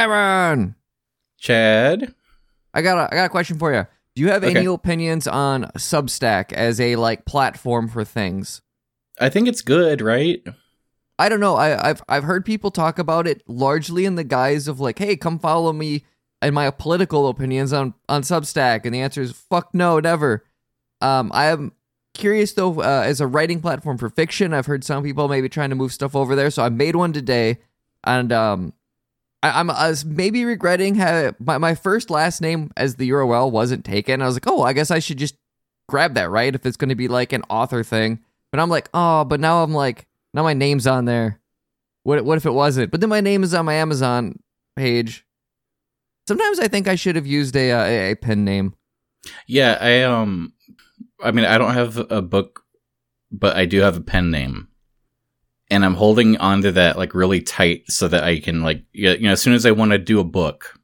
Cameron, Chad. I got a I got a question for you. Do you have Okay. any opinions on Substack as a like platform for things? I think it's good, right? I don't know. I, I've I've heard people talk about it largely in the guise of like, "Hey, come follow me and my political opinions on on Substack," and the answer is "fuck no, never." Um, I am curious though, uh, as a writing platform for fiction, I've heard some people maybe trying to move stuff over there, so I made one today, and um, I, was maybe regretting how my my first last name as the URL wasn't taken. I was like, oh, I guess I should just grab that, right? If it's going to be like an author thing, but I'm like, oh, but now I'm like. Now my name's on there. What what if it wasn't? But then my name is on my Amazon page. Sometimes I think I should have used a uh, a, a pen name. Yeah, I um I mean, I don't have a book, but I do have a pen name. And I'm holding onto that like really tight so that I can like you know, as soon as I want to do a book,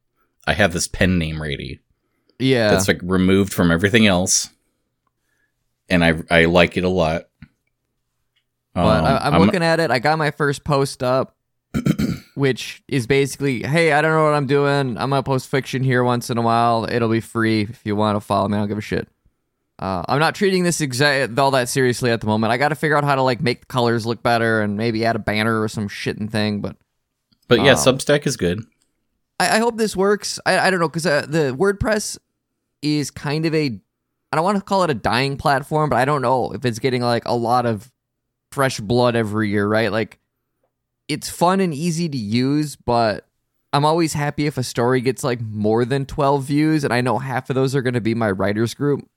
I have this pen name ready. Yeah. That's like removed from everything else. And I I like it a lot. but Um, I, I'm, looking at it. I got my first post up, which is basically, hey, I don't know what I'm doing. I'm gonna post fiction here once in a while. It'll be free if you want to follow me. I don't give a shit. Uh, I'm not treating this all that seriously at the moment. I got to figure out how to like make the colors look better and maybe add a banner or some shit and thing. But But yeah, um, Substack is good. I, I hope this works. I, I don't know because uh, the WordPress is kind of a I don't want to call it a dying platform, but I don't know if it's getting like a lot of fresh blood every year, right? Like it's fun and easy to use, but I'm always happy if a story gets like more than 12 views, and I know half of those are going to be my writers group.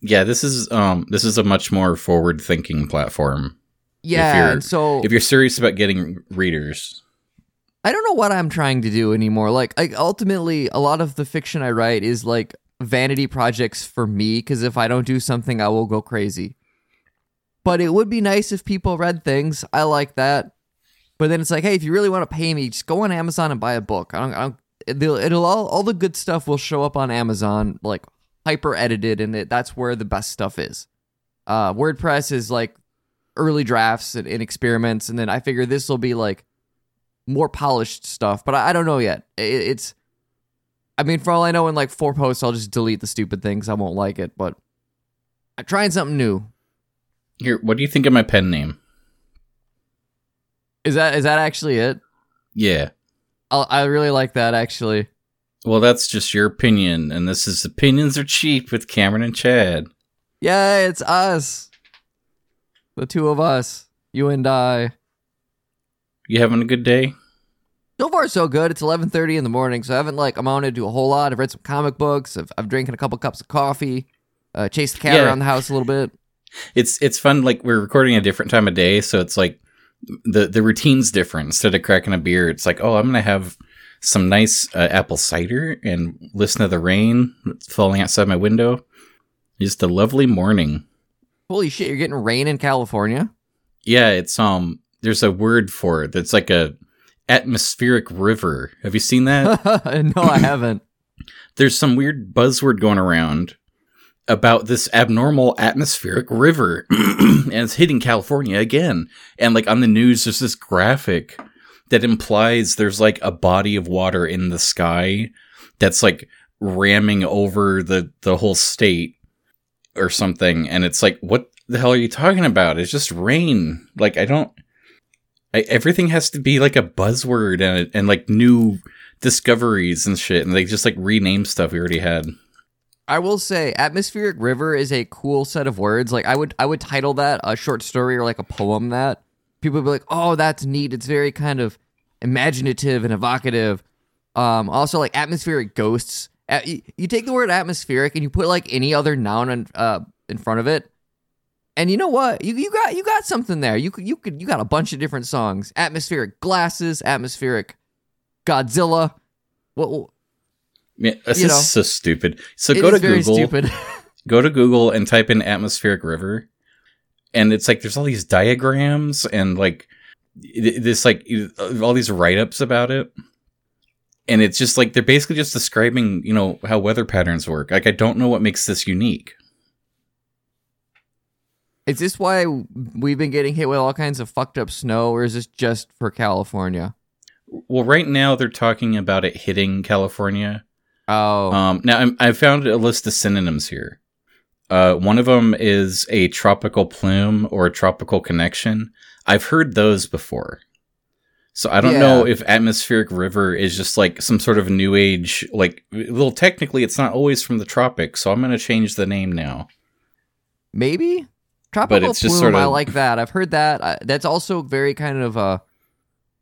Yeah, this is um this is a much more forward thinking platform. Yeah, you're- so If you're serious about getting readers. I don't know what I'm trying to do anymore. Like, like ultimately, a lot of the fiction I write is like vanity projects for me because if I don't do something, I will go crazy. But it would be nice if people read things. I like that. But then it's like, hey, if you really want to pay me, just go on Amazon and buy a book. I don't. I don't it'll, it'll all all the good stuff will show up on Amazon, like hyper edited, and it, that's where the best stuff is. Uh, WordPress is like early drafts and, and experiments, and then I figure this will be like more polished stuff, but I, I don't know yet. It, it's, I mean, for all I know, in like four posts, I'll just delete the stupid things. I won't like it, but I'm trying something new. Here, what do you think of my pen name? Is that is that actually it? Yeah. i I really like that actually. Well, that's just your opinion, and this is opinions are cheap with Cameron and Chad. Yeah, it's us, the two of us, you and I. You having a good day? So far, so good. It's 11:30 in the morning, so I haven't like amounted to a whole lot. I've read some comic books. I've I've drinking a couple cups of coffee. Uh, chased the cat Yeah. around the house a little bit. It's it's fun. Like we're recording a different time of day, so it's like the the routine's different. Instead of cracking a beer, it's like, oh, I'm gonna have some nice uh, apple cider and listen to the rain that's falling outside my window. Just a lovely morning. Holy shit! You're getting rain in California. Yeah, it's um. There's a word for it. That's like a atmospheric river. Have you seen that? no, I haven't. there's some weird buzzword going around about this abnormal atmospheric river and it's hitting California again. And like on the news, there's this graphic that implies there's like a body of water in the sky that's like ramming over the, the whole state or something. And it's like, what the hell are you talking about? It's just rain. Like, I don't, I, everything has to be like a buzzword and, and like new discoveries and shit, and they just like rename stuff we already had. I will say, atmospheric river is a cool set of words. Like I would, I would title that a short story or like a poem. That people would be like, "Oh, that's neat." It's very kind of imaginative and evocative. Um, also, like atmospheric ghosts. Uh, you, you take the word atmospheric and you put like any other noun in, uh, in front of it, and you know what? You you got you got something there. You you could you got a bunch of different songs. Atmospheric glasses, atmospheric Godzilla. What? Yeah, this is know, so stupid. So go to Google, go to Google and type in atmospheric river, and it's like there's all these diagrams and like this like all these write ups about it. And it's just like they're basically just describing, you know, how weather patterns work. Like I don't know what makes this unique. Is this why we've been getting hit with all kinds of fucked up snow, or is this just for California? Well, right now they're talking about it hitting California. Oh, Um, now I'm, I found a list of synonyms here. Uh, one of them is a tropical plume or a tropical connection. I've heard those before. So I don't Yeah. know if atmospheric river is just like some sort of new age, like, well, technically it's not always from the tropics. So I'm going to change the name now. maybe tropical it's just plume. sort I like that. I've heard that. I, that's also very kind of a.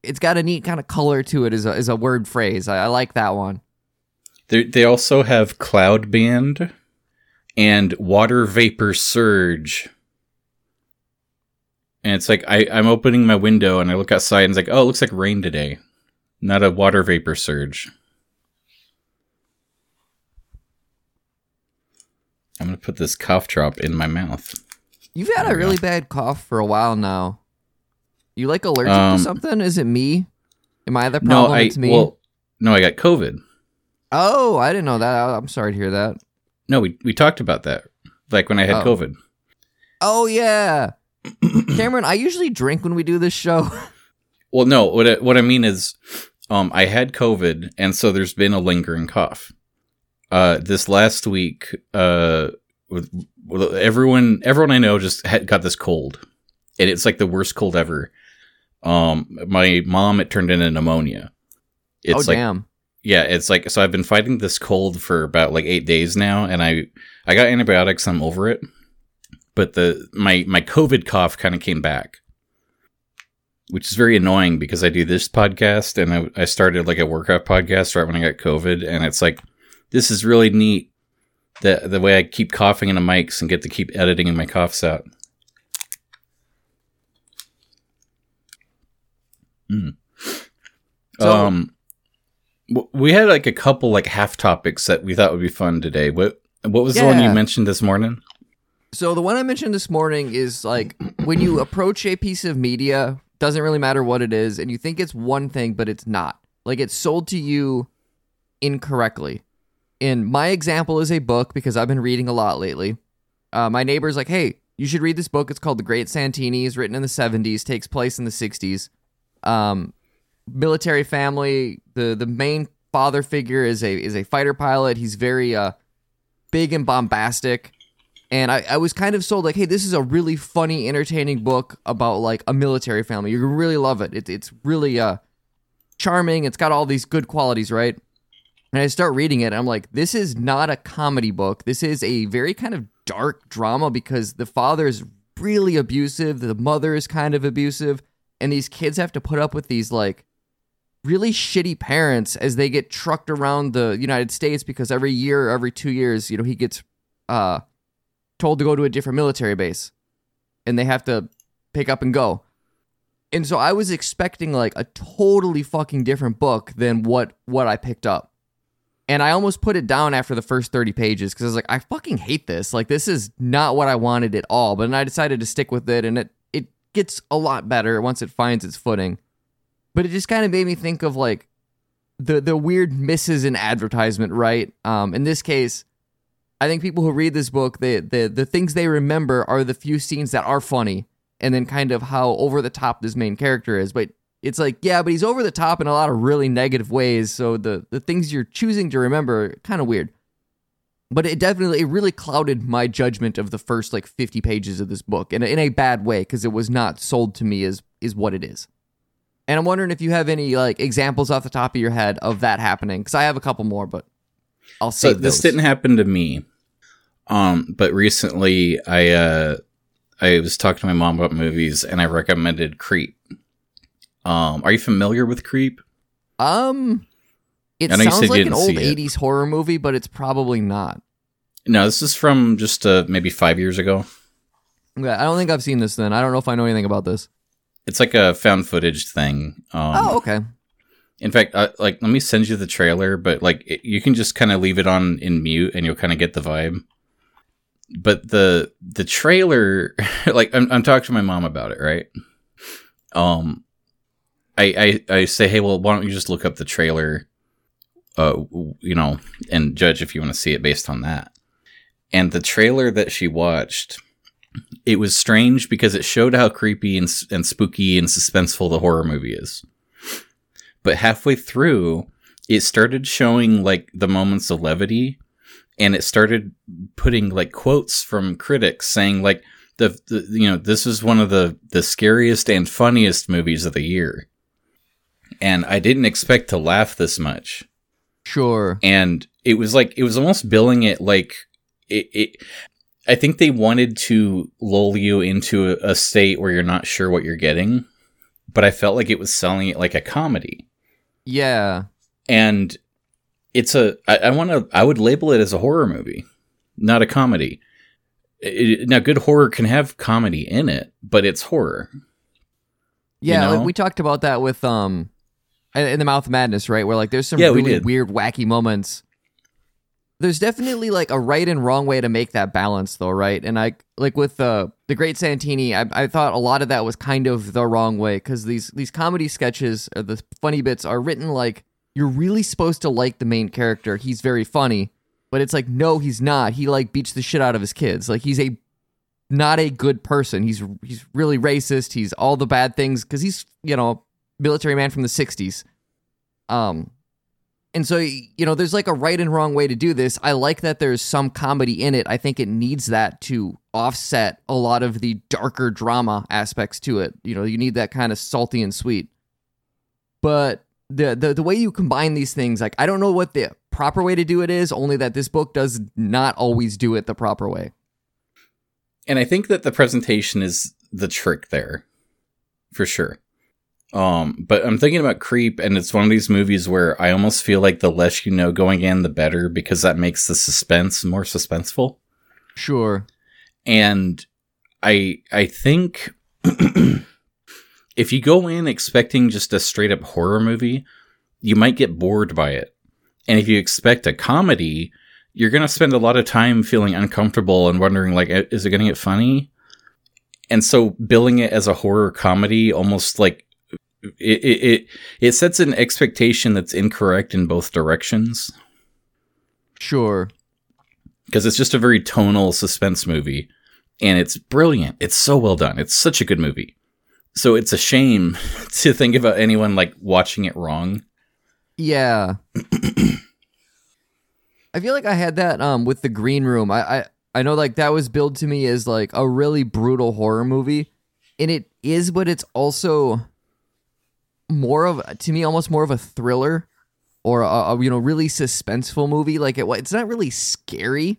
It's got a neat kind of color to it as a as a word phrase. I, I like that one. They they also have cloud band and water vapor surge. And it's like I, I'm opening my window and I look outside and it's like, oh, it looks like rain today. Not a water vapor surge. I'm gonna put this cough drop in my mouth. You've had a really bad cough for a while now. You like allergic Um, to something? Is it me? Am I the problem? No? I it's me. well, no, I got COVID. oh, I didn't know that. I'm sorry to hear that. No, we we talked about that, like when I had Oh. COVID. Oh yeah, Cameron. I usually drink when we do this show. Well, no. What I, what I mean is, um, I had COVID, and so there's been a lingering cough. Uh, this last week, uh, with, with everyone, everyone I know just had got this cold, and it's like the worst cold ever. Um, my mom, it turned into pneumonia. It's oh like, damn. Yeah, it's like so. I've been fighting this cold for about like eight days now, and I I got antibiotics. I'm over it, but the my my COVID cough kind of came back, which is very annoying because I do this podcast and I, I started like a workout podcast right when I got COVID, and it's like this is really neat. The the way I keep coughing into mics and get to keep editing in my coughs out. Mm. So- um, we had like a couple like half topics that we thought would be fun today. What what was the one you mentioned this morning? So the one I mentioned this morning is like when you approach a piece of media, doesn't really matter what it is, and you think it's one thing, but it's not. Like it's sold to you incorrectly. And my example is a book because I've been reading a lot lately. Uh, my neighbor's like, "Hey, you should read this book. It's called The Great Santini. It's written in the '70s, takes place in the '60s. Um, military family. the The main father figure is a is a fighter pilot. He's very uh big and bombastic." and I, I was kind of sold like, hey, this is a really funny, entertaining book about like a military family. You're gonna really love it. It's it's really uh charming. It's got all these good qualities, right? And I start reading it, and I'm like, this is not a comedy book. This is a very kind of dark drama because the father is really abusive, the mother is kind of abusive, and these kids have to put up with these like really shitty parents as they get trucked around the United States because every year, every two years, you know, he gets uh told to go to a different military base and they have to pick up and go. And so I was expecting like a totally fucking different book than what what I picked up. And I almost put it down after the first 30 pages cuz I was like I fucking hate this. Like this is not what I wanted at all. But then I decided to stick with it and it it gets a lot better once it finds its footing. But it just kind of made me think of like the the weird misses in advertisement, right? Um in this case I think people who read this book, they, the the things they remember are the few scenes that are funny, and then kind of how over the top this main character is. But it's like, yeah, but he's over the top in a lot of really negative ways. So the the things you're choosing to remember kind of weird. But it definitely it really clouded my judgment of the first like 50 pages of this book in a, in a bad way because it was not sold to me as is what it is. And I'm wondering if you have any like examples off the top of your head of that happening because I have a couple more, but I'll So save this those. didn't happen to me. Um, but recently I uh I was talking to my mom about movies and I recommended Creep. Um, are you familiar with Creep? Um, it sounds like an old see it. '80s horror movie, but it's probably not. No, this is from just uh, maybe five years ago. Yeah, I don't think I've seen this. Then I don't know if I know anything about this. It's like a found footage thing. Um, oh, okay. In fact, uh, like let me send you the trailer, but like it, you can just kind of leave it on in mute, and you'll kind of get the vibe. But the the trailer, like I'm, I'm talking to my mom about it, right? Um, I, I I say, hey, well, why don't you just look up the trailer, uh, you know, and judge if you want to see it based on that. And the trailer that she watched, it was strange because it showed how creepy and, and spooky and suspenseful the horror movie is. But halfway through, it started showing like the moments of levity and it started putting like quotes from critics saying like the, the you know this is one of the the scariest and funniest movies of the year. And i didn't expect to laugh this much. Sure. and it was like it was almost billing it like it, it i think they wanted to lull you into a, state where you're not sure what you're getting but i felt like it was selling it like a comedy Yeah. and it's a i, I want to i would label it as a horror movie not a comedy It- now good horror can have comedy in it but it's horror Yeah, know? like we talked about that with um in the Mouth of Madness, right? Where like there's some Yeah, really did. weird, wacky moments. There's definitely like a right and wrong way to make that balance, though, right? And I like with uh, the Great Santini, I, I thought a lot of that was kind of the wrong way because these these comedy sketches, or the funny bits, are written like you're really supposed to like the main character. He's very funny, but it's like no, he's not. He like beats the shit out of his kids. Like he's a not a good person. He's he's really racist. He's all the bad things because he's you know military man from the '60s. Um, and so you know, there's like a right and wrong way to do this. I like that there's some comedy in it. I think it needs that to offset a lot of the darker drama aspects to it. You know, you need that kind of salty and sweet. But the the the way you combine these things, like I don't know what the proper way to do it is. Only that this book does not always do it the proper way. and i think that the presentation is the trick there for sure um but i'm thinking about creep and it's one of these movies where i almost feel like the less you know going in the better because that makes the suspense more suspenseful. Sure. and i i think if you go in expecting just a straight up horror movie you might get bored by it. And if you expect a comedy you're going to spend a lot of time feeling uncomfortable and wondering like "Uh, is it going to get funny? And so billing it as a horror comedy almost like it, it it sets an expectation that's incorrect in both directions Sure. because it's just a very tonal suspense movie and it's brilliant it's so well done it's such a good movie so it's a shame to think about anyone like watching it wrong Yeah. I feel like I had that um with the Green Room. I, I I know like that was billed to me as like a really brutal horror movie, and it is, but it's also more of to me almost more of a thriller or a, a you know really suspenseful movie. Like it, it's not really scary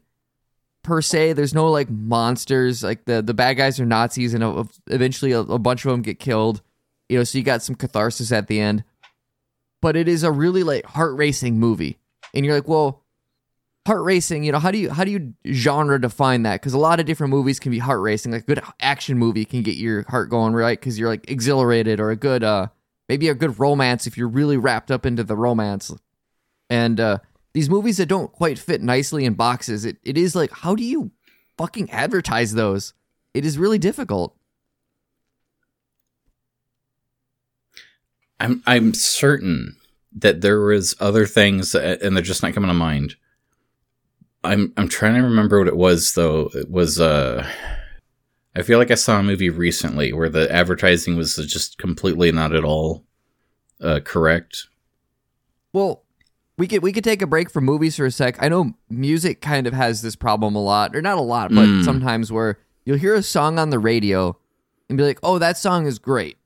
per se. There's no like monsters. Like the the bad guys are Nazis, and uh, eventually a, a bunch of them get killed. You know, so you got some catharsis at the end but it is a really like heart racing movie. And you're like, well, heart racing, you know, how do you how do you genre define that? Because a lot of different movies can be heart racing. Like a good action movie can get your heart going right because you're like exhilarated, or a good uh maybe a good romance if you're really wrapped up into the romance. And uh these movies that don't quite fit nicely in boxes, it, it is like, how do you fucking advertise those? It is really difficult. i'm i'm certain that there was other things that, and they're just not coming to mind i'm i'm trying to remember what it was though it was uh i feel like i saw a movie recently where the advertising was just completely not at all uh correct Well, we could we could take a break from movies for a sec. I know music kind of has this problem a lot, or not a lot, but Mm. sometimes where you'll hear a song on the radio and be like, "Oh, that song is great.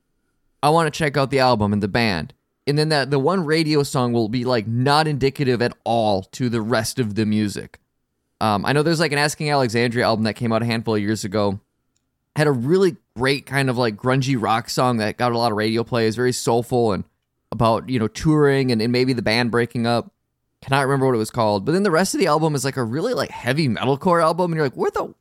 I want to check out the album and the band." And then that the one radio song will be like not indicative at all to the rest of the music. Um, I know there's like an Asking Alexandria album that came out a handful of years ago. Had a really great kind of like grungy rock song that got a lot of radio play. It's very soulful and about you know touring and, and maybe the band breaking up. Cannot remember what it was called. But then the rest of the album is like a really like heavy metalcore album, and you're like, where the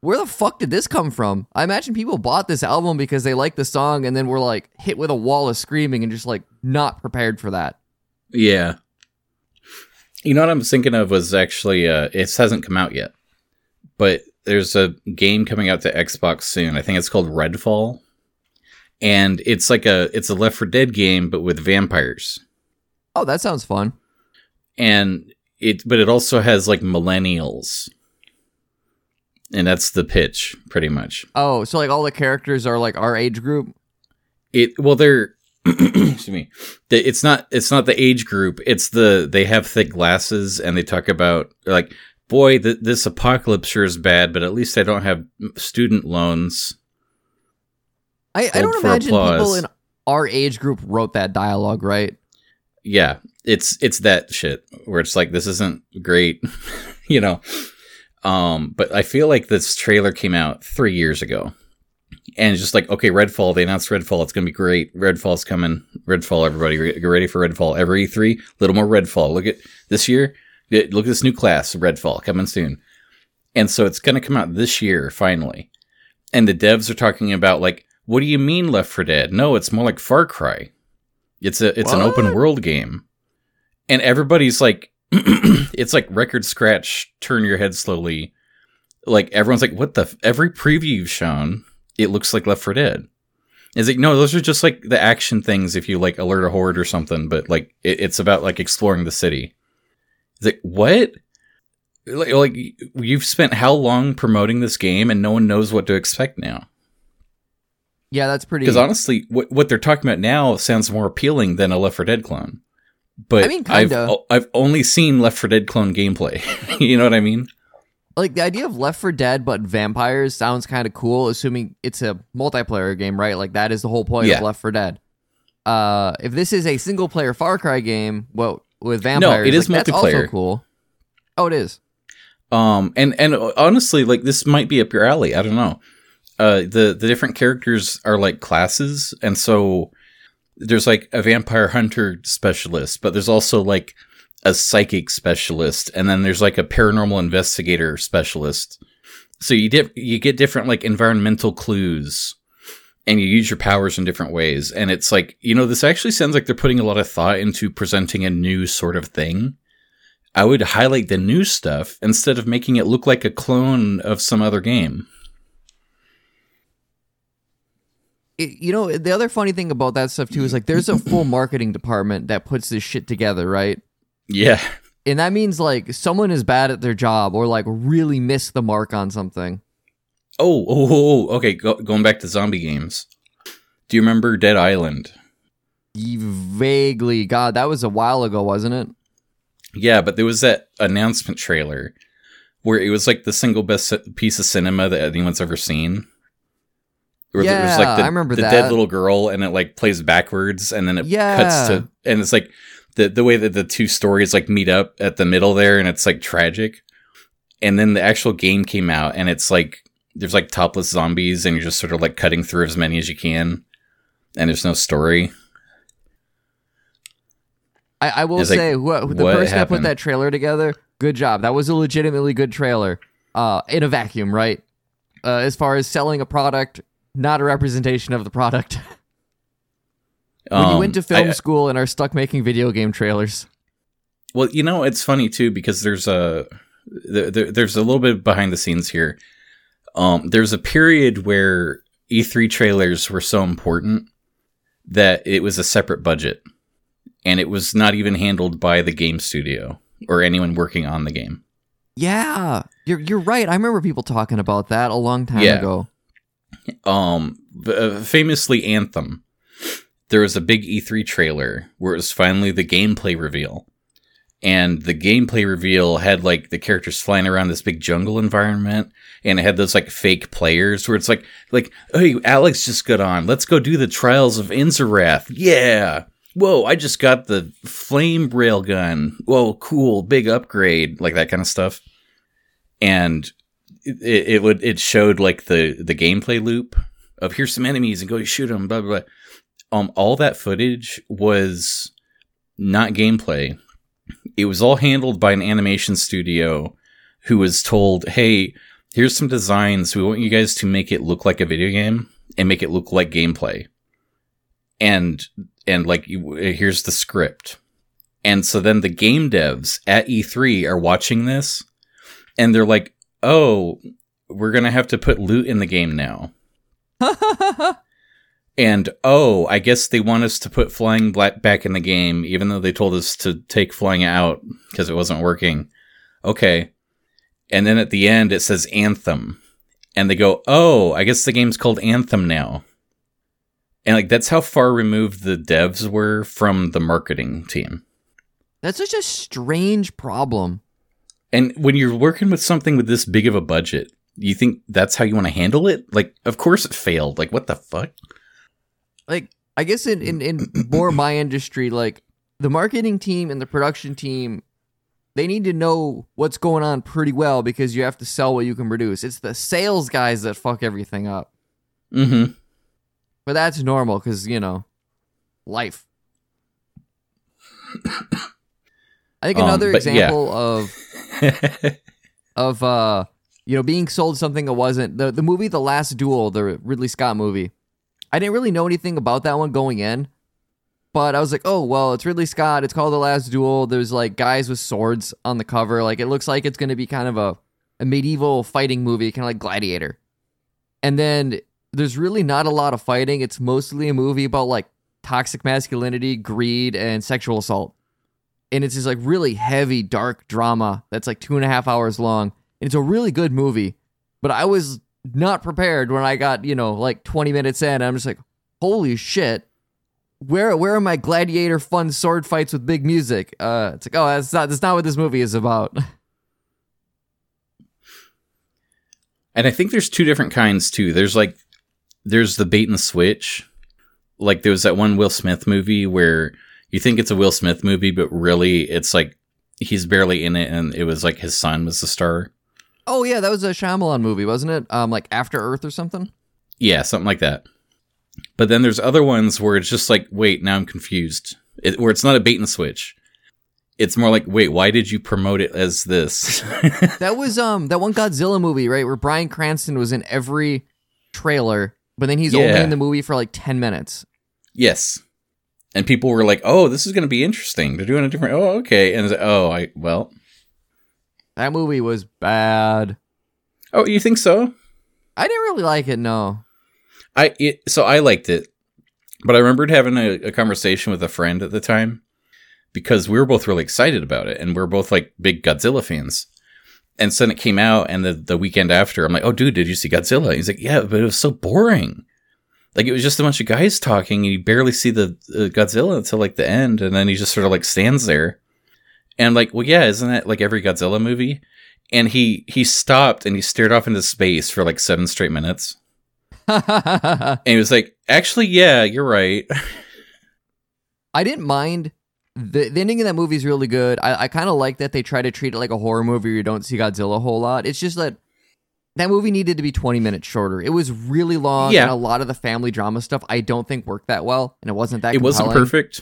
where the fuck did this come from? I imagine people bought this album because they liked the song and then were like hit with a wall of screaming and just like not prepared for that. Yeah. You know what I'm thinking of was actually uh it hasn't come out yet. But there's a game coming out to Xbox soon. I think it's called Redfall. And it's like a it's a Left 4 Dead game but with vampires. Oh, that sounds fun. And it but it also has like millennials. And that's the pitch pretty much. Oh, so like all the characters are like our age group. It well they're excuse me. It's not it's not the age group. It's the they have thick glasses and they talk about like boy th- this apocalypse sure is bad, but at least I don't have student loans. I, I don't imagine people in our age group wrote that dialogue, right? Yeah, it's it's that shit where it's like this isn't great, you know. Um, but I feel like this trailer came out three years ago, and it's just like okay, Redfall. They announced Redfall. It's gonna be great. Redfall's coming. Redfall, everybody, get ready for Redfall. Every E3, little more Redfall. Look at this year. Look at this new class, Redfall, coming soon. And so it's gonna come out this year finally. And the devs are talking about like, what do you mean Left 4 Dead? No, it's more like Far Cry. It's a it's an open world game. And everybody's like it's like record scratch turn your head slowly. Like everyone's like what the f-? every preview you've shown it looks like Left 4 Dead. It's like no, those are just like the action things if you like alert a horde or something, but like it, it's about like exploring the city. It's like what? Like, like you've spent how long promoting this game and no one knows what to expect now? Yeah, that's pretty. Because honestly, what what they're talking about now sounds more appealing than a Left 4 Dead clone. But I mean, I've kinda. I've only seen Left 4 Dead clone gameplay. you know what I mean? like the idea of Left 4 Dead but vampires sounds kind of cool, assuming it's a multiplayer game, right? Like that is the whole point Yeah. of Left 4 Dead. Uh, if this is a single player Far Cry game, well, with vampires, it is like, that's also multiplayer. cool. Oh, it is. Um, and and honestly, like this might be up your alley. I don't know. Uh, the the different characters are like classes, and so there's like a vampire hunter specialist, but there's also like a psychic specialist, and then there's like a paranormal investigator specialist. So you dip, you get different like environmental clues, and you use your powers in different ways. And it's like you know, this actually sounds like they're putting a lot of thought into presenting a new sort of thing. I would highlight the new stuff instead of making it look like a clone of some other game. It- you know, the other funny thing about that stuff too is like there's a full marketing department that puts this shit together, right? Yeah. And that means like someone is bad at their job or like really missed the mark on something. Oh, oh, oh, oh, okay. Go, going back to zombie games. Do you remember Dead Island? Vaguely, God, that was a while ago, wasn't it? Yeah, but there was that announcement trailer where it was like the single best piece of cinema that anyone's ever seen. Where there was Yeah, like the, I remember the that. dead little girl, and it like plays backwards, and then it Yeah. cuts to, and it's like the the way that the two stories like meet up at the middle there, and it's like tragic. And then the actual game came out, and it's like there's like topless zombies, and you're just sort of like cutting through as many as you can, and there's no story. I, I will It's say, who- the person that put that trailer together, good job. That was a legitimately good trailer. Uh, in a vacuum, right? Uh, as far as selling a product, not a representation of the product. when you Um, went to film I- school and are stuck making video game trailers. Well, you know, it's funny too because there's a there- there's a little bit behind the scenes here. Um, there's a period where E3 trailers were so important that it was a separate budget, and it was not even handled by the game studio or anyone working on the game. Yeah, you're you're right. I remember people talking about that a long time Yeah. ago. um uh, famously anthem there was a big e3 trailer where it was finally the gameplay reveal and the gameplay reveal had like the characters flying around this big jungle environment and it had those like fake players where it's like like hey alex just got on. Let's go do the trials of inzerath. Yeah. Whoa i just got the flame railgun whoa cool. Big upgrade. Like that kind of stuff. And it, it would it showed like the the gameplay loop of here's some enemies and go shoot them blah blah blah. Um, all that footage was not gameplay. It was all handled by an animation studio who was told, "Hey, here's some designs. We want you guys to make it look like a video game and make it look like gameplay." And and like here's the script. And so then the game devs at E3 are watching this and they're like, "Oh, we're going to have to put loot in the game now." And oh, I guess they want us to put flying black back in the game, even though they told us to take flying out because it wasn't working. Okay. And then at the end, it says Anthem. And they go, oh, I guess the game's called Anthem now. And like that's how far removed the devs were from the marketing team. That's such a strange problem. And when you're working with something with this big of a budget, you think that's how you want to handle it? Like, of course it failed. Like, what the fuck? Like, I guess in, in, in more my industry, like the marketing team and the production team, they need to know what's going on pretty well because you have to sell what you can produce. It's the sales guys that fuck everything up. Mm-hmm. But that's normal because, you know, life. I think Um, another yeah. example of of uh you know being sold something that wasn't the the movie The Last Duel, the Ridley Scott movie. I didn't really know anything about that one going in, but I was like, oh well, it's Ridley Scott. It's called The Last Duel. There's like guys with swords on the cover. Like it looks like it's going to be kind of a a medieval fighting movie, kind of like Gladiator. And then there's really not a lot of fighting. It's mostly a movie about like toxic masculinity, greed, and sexual assault and it's this like really heavy dark drama that's like two and a half hours long and it's a really good movie but i was not prepared when i got you know like 20 minutes in i'm just like holy shit where where are my gladiator fun sword fights with big music uh it's like oh that's not that's not what this movie is about And I think there's two different kinds too. There's like there's the bait and switch. Like there was that one Will Smith movie where you think it's a Will Smith movie, but really it's like he's barely in it and it was like his son was the star. Oh yeah that was a Shyamalan movie wasn't it um like after earth or something Yeah, something like that. But then there's other ones where it's just like, wait, now I'm confused. It, where it's not a bait and switch. It's more like, wait, why did you promote it as this? that was um that one godzilla movie right where bryan cranston was in every trailer but then he's only in the movie for like 10 minutes yes. And people were like, oh, this is going to be interesting. They're doing a different. Oh, okay. And it's like, oh, I well. That movie was bad. Oh, you think so? I didn't really like it. No. I it, so I liked it, but I remembered having a, a conversation with a friend at the time because we were both really excited about it, and we are both like big Godzilla fans. And so then it came out, and the the weekend after, I'm like, "Oh, dude, did you see Godzilla?" He's like, "Yeah, but it was so boring. Like it was just a bunch of guys talking, and you barely see the uh, Godzilla until like the end, and then he just sort of like stands there." And I'm like, "Well, yeah, isn't that like every Godzilla movie?" And he he stopped and he stared off into space for like seven straight minutes. And he was like, actually, yeah, you're right. I didn't mind. The, the ending of that movie is really good. I, I kind of like that they try to treat it like a horror movie where you don't see Godzilla a whole lot. It's just that that movie needed to be 20 minutes shorter. It was really long, Yeah. and a lot of the family drama stuff I don't think worked that well, and it wasn't that it wasn't perfect.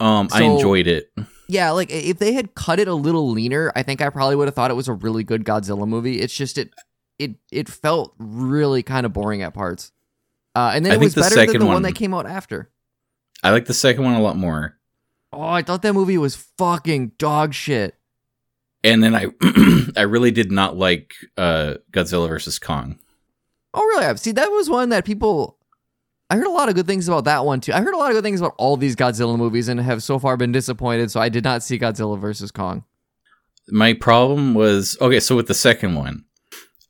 Um, I enjoyed it. Yeah, like if they had cut it a little leaner, I think I probably would have thought it was a really good Godzilla movie. It's just it it it felt really kind of boring at parts. Uh, and then I it was the better than the one one- that came out after. I like the second one a lot more. Oh, I thought that movie was fucking dog shit. And then I, I really did not like uh, Godzilla versus Kong. Oh, really? See, that was one that people. I heard a lot of good things about that one too. I heard a lot of good things about all these Godzilla movies and have so far been disappointed. So I did not see Godzilla versus Kong. My problem was okay. So with the second one,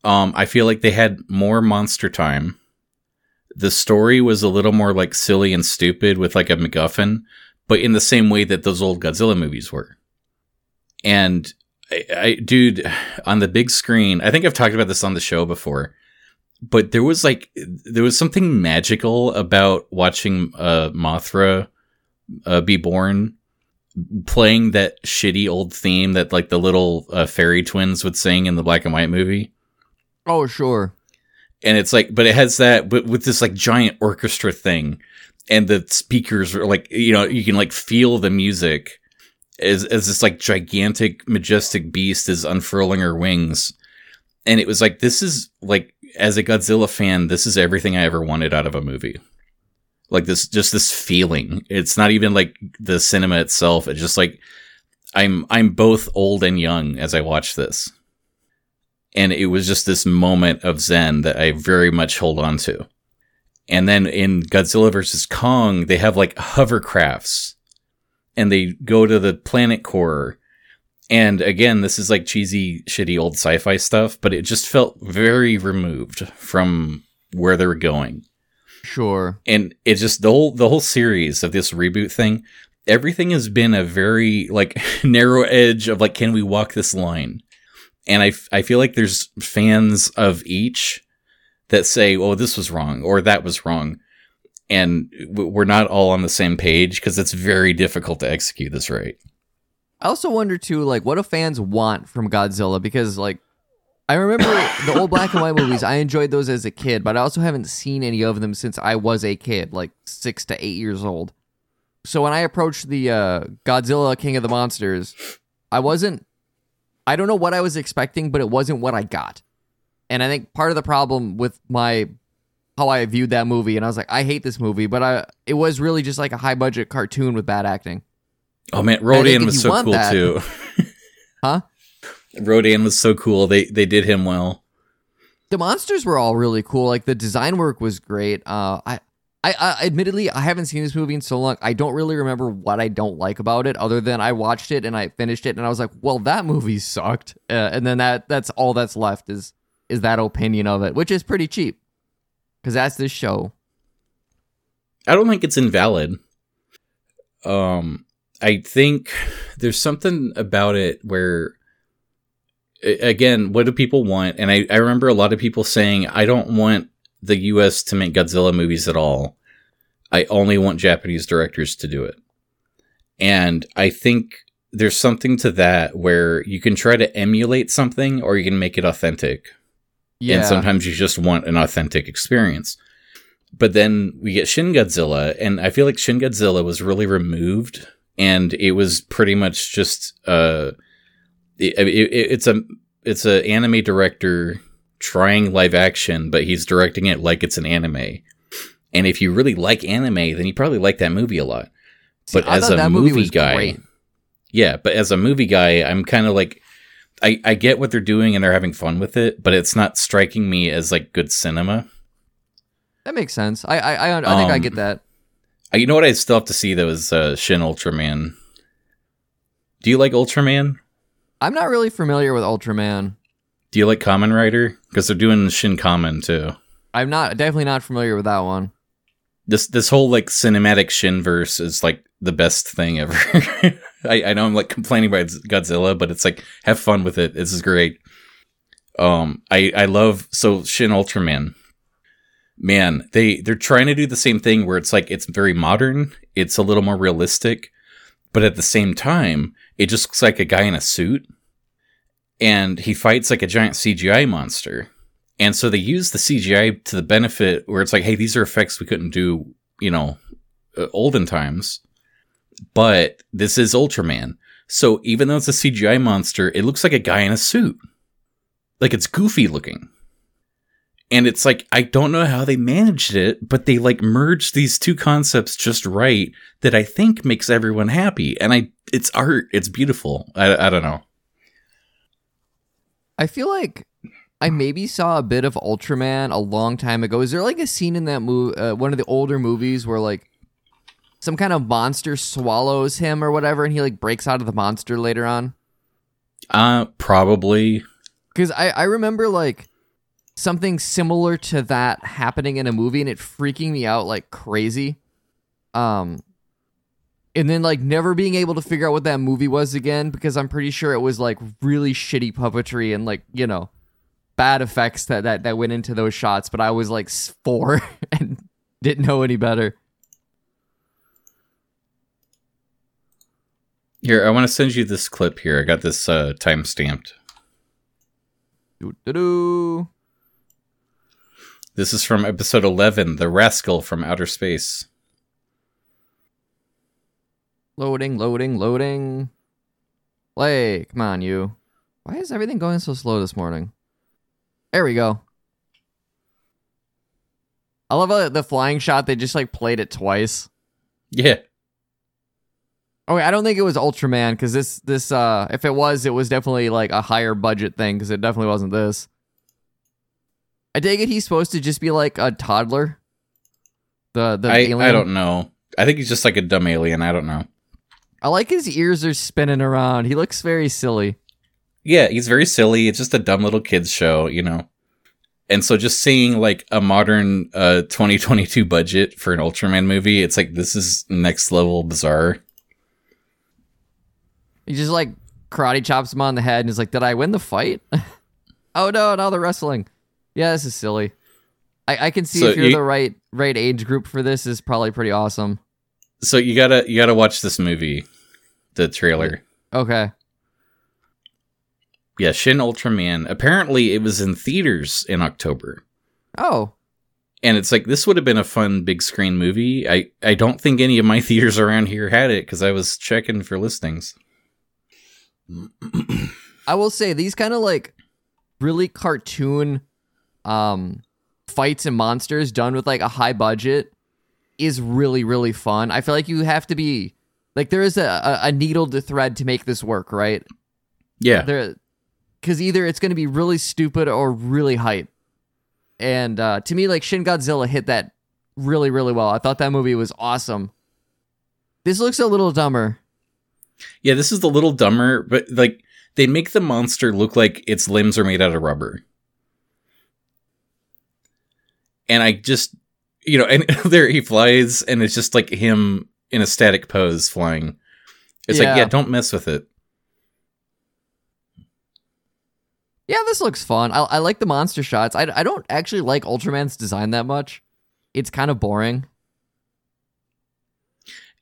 um, I feel like they had more monster time. The story was a little more like silly and stupid with like a MacGuffin, but in the same way that those old Godzilla movies were. And I, I, dude, on the big screen, I think I've talked about this on the show before, but there was like there was something magical about watching uh, Mothra uh, be born playing that shitty old theme that like the little uh, fairy twins would sing in the black and white movie Oh, sure. and it's like but it has that but with this like giant orchestra thing and the speakers are like you know you can like feel the music as as this like gigantic majestic beast is unfurling her wings and it was like this is like as a godzilla fan this is everything i ever wanted out of a movie. Like this just this feeling. It's not even like the cinema itself. It's just like i'm i'm both old and young as i watch this. And it was just this moment of zen that i very much hold on to. And then in godzilla versus kong they have like hovercrafts. And they go to the planet core and again this is like cheesy shitty old sci-fi stuff but it just felt very removed from where they were going. Sure. and it's just the whole the whole series of this reboot thing everything has been a very like narrow edge of like can we walk this line? And i, I feel like there's fans of each that say oh this was wrong or that was wrong. And w- we're not all on the same page because it's very difficult to execute this right I also wonder too, like, what do fans want from Godzilla? Because like, I remember the old black and white movies. I enjoyed those as a kid, but I also haven't seen any of them since I was a kid, like six to eight years old. So when I approached the uh, Godzilla King of the Monsters, I wasn't. I don't know what I was expecting, but it wasn't what I got. And I think part of the problem with my how I viewed that movie, and I was like, I hate this movie, but I it was really just like a high budget cartoon with bad acting. Oh man rodan was so cool that- too Huh? rodan was so cool they they did him well the monsters were all really cool. Like the design work was great. Uh, I, I, I, admittedly, I haven't seen this movie in so long. I don't really remember what I don't like about it, other than I watched it and I finished it, and I was like, "Well, that movie sucked." Uh, and then that that's all that's left is is that opinion of it, which is pretty cheap, because that's this show. I don't think it's invalid. Um, I think there's something about it where, again, what do people want? And I, I remember a lot of people saying, I don't want the US to make Godzilla movies at all. I only want Japanese directors to do it. And I think there's something to that where you can try to emulate something or you can make it authentic Yeah, and sometimes you just want an authentic experience. But then we get Shin Godzilla, and I feel like Shin Godzilla was really removed, and it was pretty much just uh, it, it, it's a it's a anime director trying live action, but he's directing it like it's an anime. And if you really like anime, then you probably like that movie a lot. See, but I as a that movie, guy, great. yeah, but as a movie guy, I'm kind of like, I, I get what they're doing and they're having fun with it, but it's not striking me as like good cinema. that makes sense. I, I, I, I think I Um, get that. You know what I still have to see though is uh, Shin Ultraman. Do you like Ultraman? I'm not really familiar with Ultraman. Do you like Kamen Rider? Because they're doing Shin Kamen too. I'm not definitely not familiar with that one. This this whole like cinematic Shin verse is like the best thing ever. I, I know I'm like complaining about Godzilla, but it's like have fun with it. This is great. Um, I I love so Shin Ultraman. Man, they they're trying to do the same thing where it's like it's very modern, it's a little more realistic, but at the same time, it just looks like a guy in a suit, and he fights like a giant CGI monster. And so they use the CGI to the benefit where it's like, hey, these are effects we couldn't do, you know, uh, olden times. But this is Ultraman. So even though it's a CGI monster, it looks like a guy in a suit. Like it's goofy looking. And it's like, I don't know how they managed it, but they like merged these two concepts just right that I think makes everyone happy. And I, it's art. It's beautiful. I, I don't know. I feel like I maybe saw a bit of Ultraman a long time ago. Is there like a scene in that movie, uh, one of the older movies, where like some kind of monster swallows him or whatever, and he like breaks out of the monster later on? Uh, probably. Because I I remember like something similar to that happening in a movie, and it freaking me out like crazy. Um. And then, like, never being able to figure out what that movie was again because I'm pretty sure it was like really shitty puppetry and like you know bad effects that that that went into those shots. But I was like four and didn't know any better. Here, I want to send you this clip here. I got this uh, time stamped. This is from episode 11 The Rascal from Outer Space. Loading, loading, loading. Play, come on, you. Why is everything going so slow this morning? There we go. I love how the flying shot. They just like played it twice. Yeah. Okay, I don't think it was Ultraman because this this uh if it was, it was definitely like a higher budget thing because it definitely wasn't this. I take it he's supposed to just be like a toddler. The the I, alien. I don't know. I think he's just like a dumb alien. I don't know. I like his ears are spinning around. He looks very silly. Yeah, he's very silly. It's just a dumb little kids show, you know. And so just seeing like a modern uh 2022 budget for an Ultraman movie, it's like this is next level bizarre. He just like karate chops him on the head and is like, "Did I win the fight?" oh no, now they're wrestling. Yeah, this is silly. I, I can see So if you're you- the right right age group for this is probably pretty awesome. So you gotta you gotta watch this movie, the trailer. Okay. Yeah, Shin Ultraman. Apparently, it was in theaters in October, Oh, and it's like this would have been a fun big screen movie. I I don't think any of my theaters around here had it because I was checking for listings. I will say these kind of like really cartoon um fights and monsters done with like a high budget is really really fun. I feel like you have to be like there is a, a, needle to thread to make this work, right? Yeah, There cuz either it's going to be really stupid or really hype. And uh to me like Shin Godzilla hit that really really well. I thought that movie was awesome. This looks a little dumber. yeah. This is a little dumber, but like they make the monster look like its limbs are made out of rubber, and I just you know, and there he flies, and it's just like him in a static pose flying. It's Yeah. like, yeah, don't mess with it. Yeah, this looks fun. I, I like the monster shots. I, I don't actually like Ultraman's design that much. It's kind of boring.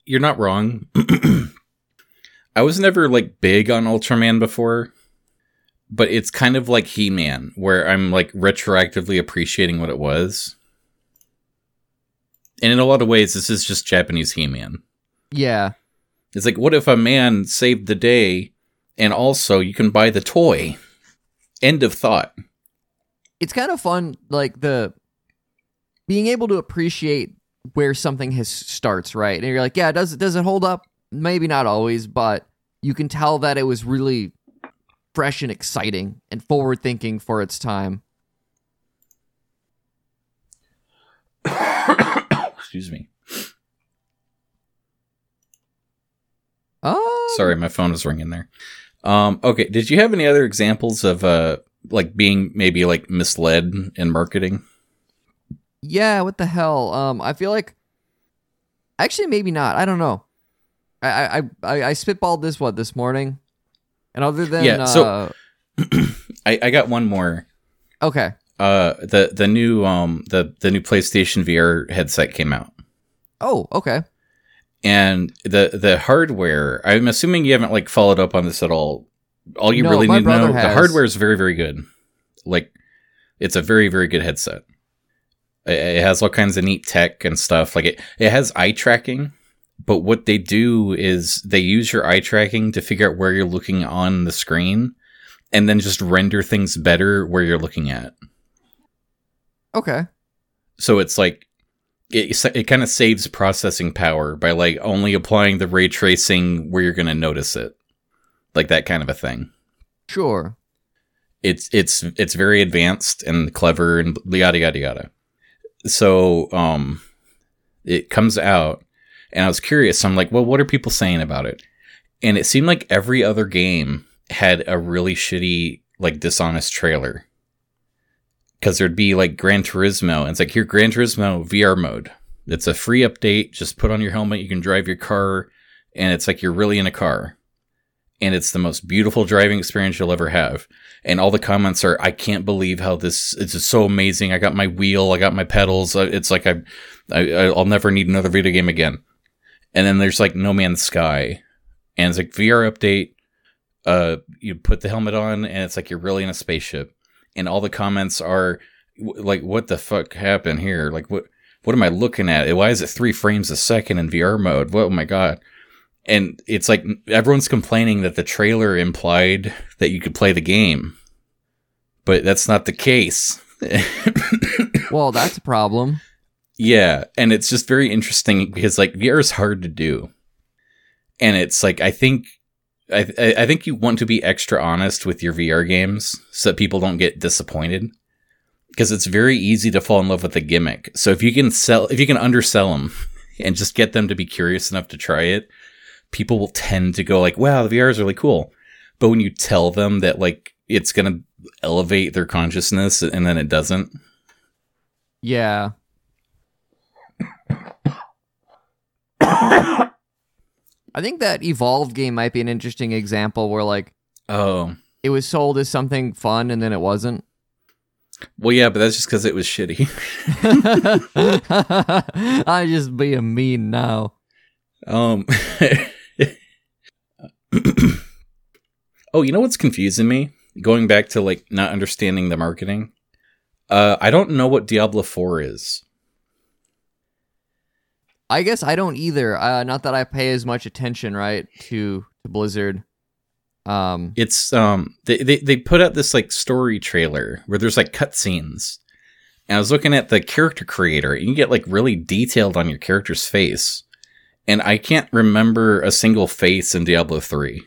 You're not wrong. I was never like big on Ultraman before, but it's kind of like He Man, where I'm like retroactively appreciating what it was. And in a lot of ways, this is just Japanese He Man. Yeah. It's like, what if a man saved the day and also you can buy the toy? End of thought. It's kind of fun, like the being able to appreciate where something has starts, right? And you're like, yeah, does it does it hold up? Maybe not always, but you can tell that it was really fresh and exciting and forward thinking for its time. Excuse me. Oh, Sorry, my phone was ringing there. Um, okay, did you have any other examples of uh like being maybe like misled in marketing? Yeah, what the hell? Um, I feel like actually maybe not. I don't know. I I I, I spitballed this what this morning, and other than Yeah, so- uh, I, I got one more. okay, Uh, the the new um the the new PlayStation VR headset came out, oh okay, and the the hardware. I'm assuming you haven't like followed up on this at all. All you No, really need to know, brother the hardware is very very good. Like, it's a very very good headset. It, it has all kinds of neat tech and stuff. Like it it has eye tracking, but what they do is they use your eye tracking to figure out where you're looking on the screen, and then just render things better where you're looking at. okay, so it's like it, it kind of saves processing power by like only applying the ray tracing where you're going to notice it like that kind of a thing sure. it's it's it's very advanced and clever and yada yada yada so um it comes out and i was curious. So i'm like well what are people saying about it? And it seemed like every other game had a really shitty like dishonest trailer. Because there'd be like gran turismo and it's like here gran turismo vr mode. It's a free update. Just put on your helmet. You can drive your car. And it's like you're really in a car. And it's the most beautiful driving experience you'll ever have. And all the comments are i can't believe how this is so amazing. I got my wheel. I got my pedals. Uh, it's like I, I i'll never need another video game again and then there's like no man's sky. And it's like vr update uh you put the helmet on and it's like you're really in a spaceship. And all the comments are like what the fuck happened here? Like what what am i looking at? Why is it three frames a second in vr mode? Oh my god. And it's like everyone's complaining that the trailer implied that you could play the game. But that's not the case. Well, that's a problem. Yeah and it's just very interesting because like vr is hard to do and it's like i think I, I think you want to be extra honest with your VR games so that people don't get disappointed because it's very easy to fall in love with a gimmick. So if you can sell, if you can undersell them and just get them to be curious enough to try it, people will tend to go like, "Wow, the VR is really cool." But when you tell them that like it's gonna elevate their consciousness and then it doesn't. Yeah. I think that Evolved game might be an interesting example where like Oh. it was sold as something fun and then it wasn't. Well, yeah, but that's just because it was shitty. I just being mean now. Um. oh, you know what's confusing me? Going back to like not understanding the marketing. Uh, I don't know what Diablo Four is. I guess I don't either. Uh, not that I pay as much attention, right, to to Blizzard. Um, It's um they, they they put out this like story trailer where there's like cutscenes. And I was looking at the character creator, and you get like really detailed on your character's face. And I can't remember a single face in Diablo 3.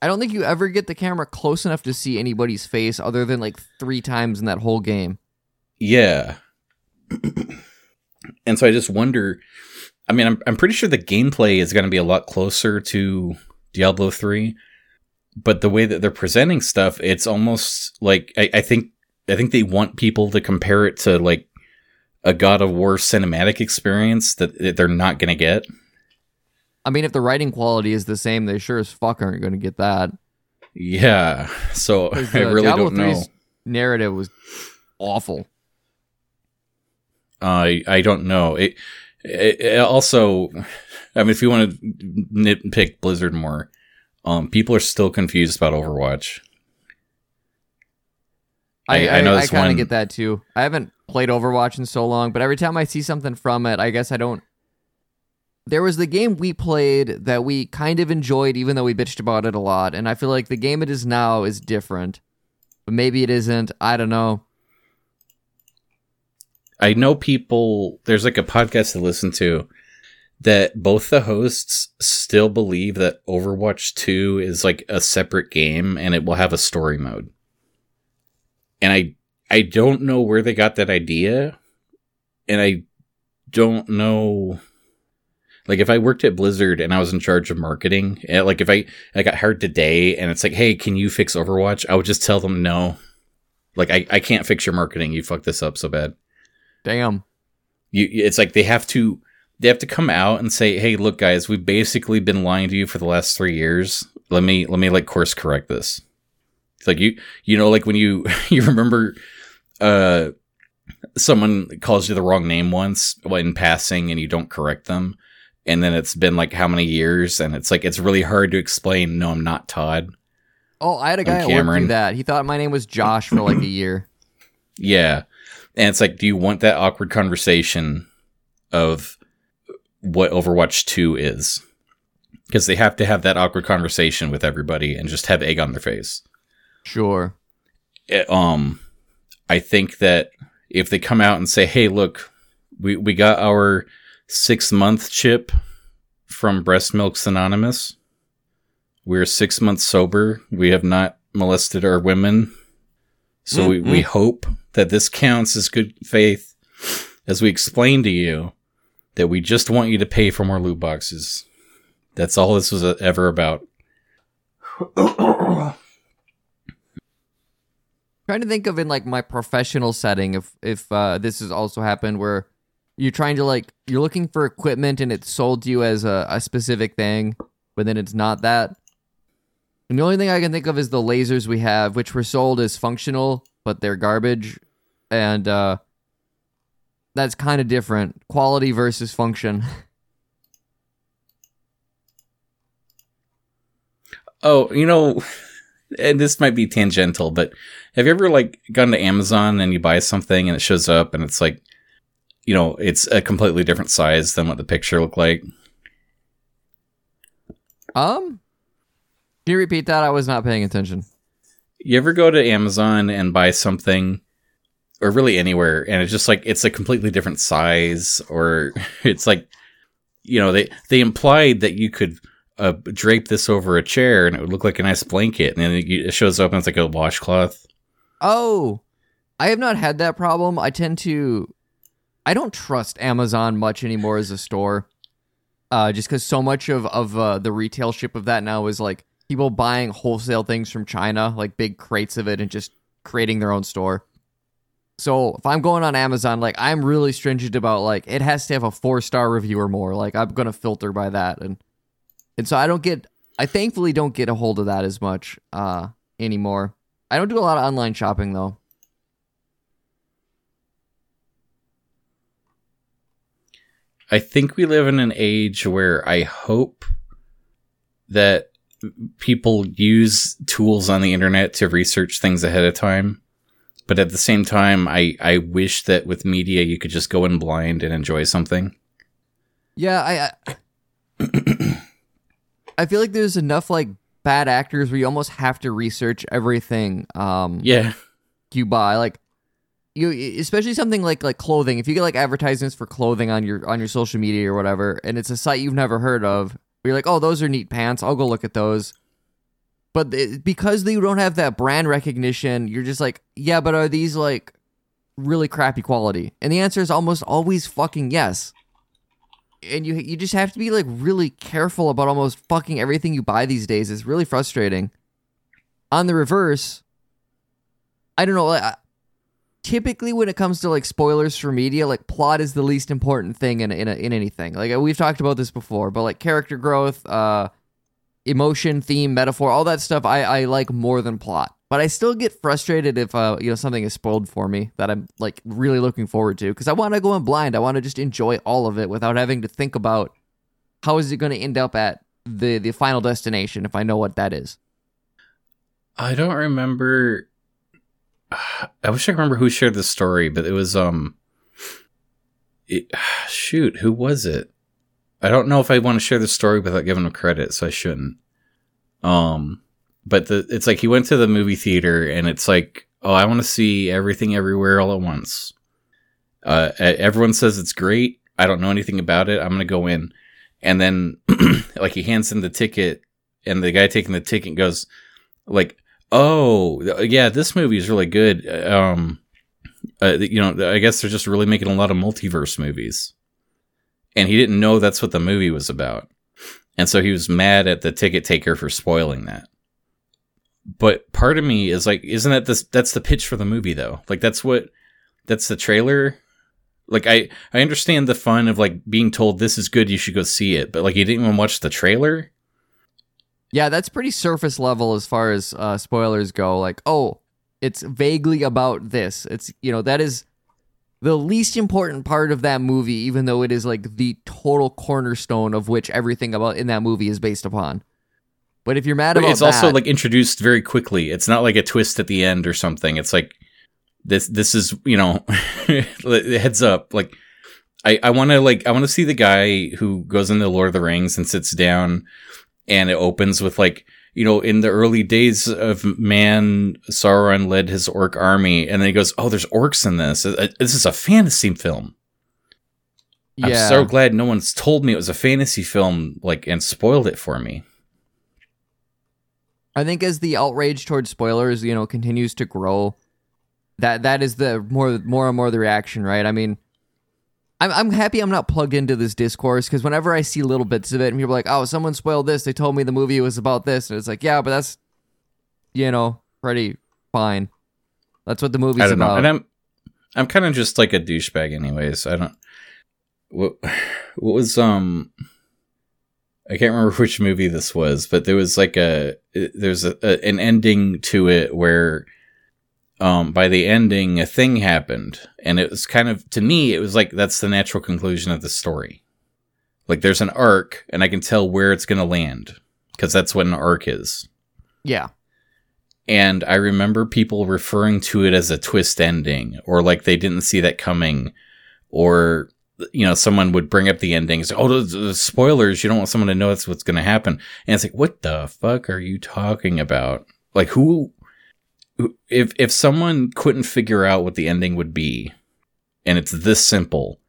I don't think you ever get the camera close enough to see anybody's face other than like three times in that whole game. Yeah. And so I just wonder I mean, I'm I'm pretty sure the gameplay is going to be a lot closer to Diablo 3, but the way that they're presenting stuff, it's almost like I, I think I think they want people to compare it to like a God of War cinematic experience that that they're not going to get. I mean, if the writing quality is the same, they sure as fuck aren't going to get that. Yeah. So I uh, really Diablo don't know. Narrative was awful. I I don't know. It, it, it also, I mean, if you want to nitpick Blizzard more, um, people are still confused about Overwatch. I, I- I, I know I this kind of get that too. I haven't played Overwatch in so long, but every time I see something from it, I guess I don't. There was the game we played that we kind of enjoyed, even though we bitched about it a lot, and I feel like the game it is now is different. But maybe it isn't. I don't know. I know people. There's like a podcast to listen to that both the hosts still believe that Overwatch Two is like a separate game and it will have a story mode. And I I don't know where they got that idea, and I don't know. Like if I worked at Blizzard and I was in charge of marketing, eh, like if I I got hired today and it's like, hey, can you fix Overwatch? I would just tell them no. Like I, I can't fix your marketing. You fucked this up so bad Damn. you it's like they have to they have to come out and say hey look guys we've basically been lying to you for the last three years let me let me like course correct this it's like you you know like when you you remember uh someone calls you the wrong name once in passing and you don't correct them and then it's been like how many years and it's like it's really hard to explain no i'm not todd Oh, I had a guy at work do that. He thought my name was Josh for like a year. Yeah. And it's like, do you want that awkward conversation of what Overwatch 2 is? Because they have to have that awkward conversation with everybody and just have egg on their face. Sure. It- um, I think that if they come out and say, hey, look, we, we got our six month chip from Breast Milks Anonymous. We're six months sober. We have not molested our women. So we, we hope that this counts as good faith as we explain to you that we just want you to pay for more loot boxes. That's all this was ever about. trying to think of in like my professional setting if if uh, this has also happened where you're trying to like you're looking for equipment and it's sold to you as a, a specific thing but then it's not that and the only thing i can think of is the lasers we have which were sold as functional but they're garbage and uh that's kind of different. Quality versus function. Oh, you know, and this might be tangential, but have you ever like gone to Amazon and you buy something and it shows up and it's like, you know, it's a completely different size than what the picture looked like? um can you repeat that? I was not paying attention. You ever go to Amazon and buy something or really anywhere and it's just like it's a completely different size or it's like you know, they they implied that you could uh, drape this over a chair and it would look like a nice blanket and then it shows up and it's like a washcloth. Oh, I have not had that problem. I tend to, I don't trust Amazon much anymore as a store, uh, just because so much of of uh, the retail ship of that now is like people buying wholesale things from China, like big crates of it, and just creating their own store. So if I'm going on Amazon, like I'm really stringent about like it has to have a four star review or more. Like I'm gonna filter by that, and and so I don't get. I thankfully don't get a hold of that as much uh anymore. I don't do a lot of online shopping though. I think we live in an age where I hope that people use tools on the internet to research things ahead of time. But at the same time, I, I wish that with media you could just go in blind and enjoy something. Yeah, I I, I feel like there's enough like bad actors where you almost have to research everything um Yeah. you buy. Like you especially something like like clothing. If you get like advertisements for clothing on your on your social media or whatever, and it's a site you've never heard of, you're like, oh, those are neat pants. I'll go look at those. But it, because they don't have that brand recognition, you're just like, yeah, but are these like really crappy quality? And the answer is almost always fucking yes. And you you just have to be like really careful about almost fucking everything you buy these days. It's really frustrating. On the reverse, I don't know. I, typically when it comes to like spoilers for media like plot is the least important thing in in, in anything like we've talked about this before but like character growth uh emotion theme metaphor all that stuff i i like more than plot but i still get frustrated if uh you know something is spoiled for me that i'm like really looking forward to because i want to go in blind i want to just enjoy all of it without having to think about how is it going to end up at the the final destination if i know what that is I don't remember. I wish I remember who shared the story, but it was um. It, shoot, who was it? I don't know if I want to share the story without giving him credit, so I shouldn't. Um, but the it's like he went to the movie theater, and it's like, oh, I want to see everything everywhere all at once. Uh, everyone says it's great. I don't know anything about it. I'm gonna go in, and then like he hands him the ticket, and the guy taking the ticket goes, like, oh yeah, this movie is really good. Um, uh, you know, I guess they're just really making a lot of multiverse movies, and he didn't know that's what the movie was about, and so he was mad at the ticket taker for spoiling that. But part of me is like, isn't that this? That's the pitch for the movie, though. Like that's what, that's the trailer. Like I, I understand the fun of like being told this is good, you should go see it, but like you didn't even watch the trailer. Yeah, that's pretty surface level as far as uh, spoilers go. Like, oh, it's vaguely about this. It's you know that is the least important part of that movie, even though it is like the total cornerstone of which everything about in that movie is based upon. But if you're mad about it's also like introduced very quickly. It's not like a twist at the end or something. It's like this. This is you know, heads up. Like I, I want to like I want to see the guy who goes into Lord of the Rings and sits down, and it opens with like you know in the early days of man, Sauron led his orc army, and then he goes, oh, there's orcs in this. Uh, This is a fantasy film. I'm so glad no one's told me it was a fantasy film, like, and spoiled it for me. I think as the outrage towards spoilers, you know, continues to grow, that that is the more more and more the reaction, right? I mean, I'm I'm happy I'm not plugged into this discourse because whenever I see little bits of it and people are like, oh, someone spoiled this, they told me the movie was about this, and it's like, yeah, but that's, you know, pretty fine. That's what the movie's I don't about. know. And I'm I'm kind of just like a douchebag anyways. I don't what what was um I can't remember which movie this was, but there was like a there's a, a an ending to it where um by the ending a thing happened and it was kind of to me it was like that's the natural conclusion of the story. Like there's an arc and I can tell where it's going to land because that's what an arc is yeah, and I remember people referring to it as a twist ending, or like they didn't see that coming, or you know, someone would bring up the endings. Oh, those, those spoilers! You don't want someone to know that's what's going to happen, and it's like, what the fuck are you talking about? Like, who? If if someone couldn't figure out what the ending would be, and it's this simple,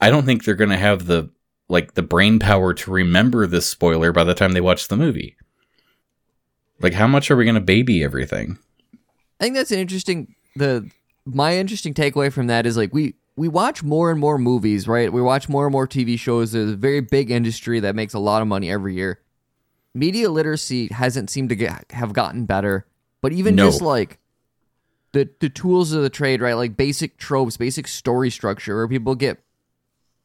I don't think they're going to have the like the brain power to remember this spoiler by the time they watch the movie. Like, how much are we going to baby everything? I think that's an interesting the my interesting takeaway from that is like we we watch more and more movies, right? We watch more and more TV shows. There's a very big industry that makes a lot of money every year. media literacy hasn't seemed to get, have gotten better, but even No. just like the the tools of the trade, right? Like basic tropes, basic story structure, where people get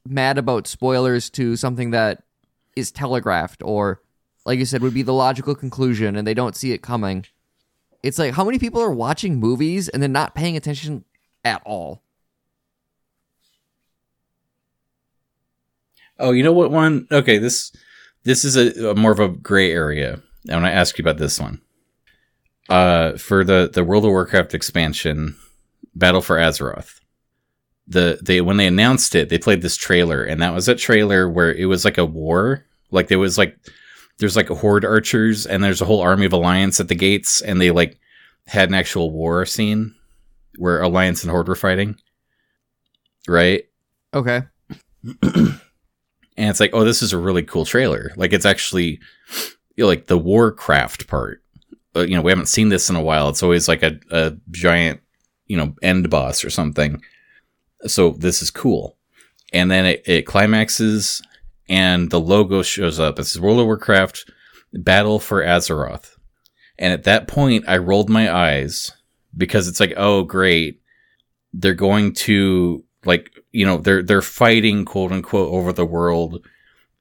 mad about spoilers to something that is telegraphed or like you said would be the logical conclusion and they don't see it coming. It's like how many people are watching movies and then not paying attention at all? Oh, you know what one? Okay, this this is a, a more of a gray area. I want to ask you about this one. Uh, for the the World of Warcraft expansion, Battle for Azeroth. The they when they announced it, they played this trailer, and that was a trailer where it was like a war. Like there was like there's like horde archers, and there's a whole army of Alliance at the gates, and they like had an actual war scene where Alliance and Horde were fighting. Right? Okay. and it's like, oh, this is a really cool trailer. Like it's actually you know, like the Warcraft part. Uh, you know, we haven't seen this in a while. It's always like a, a giant, you know, end boss or something. So this is cool. And then it, it climaxes and the logo shows up. It says World of Warcraft Battle for Azeroth. And at that point, I rolled my eyes because it's like, oh, great. They're going to like, you know, they're they're fighting quote unquote over the world,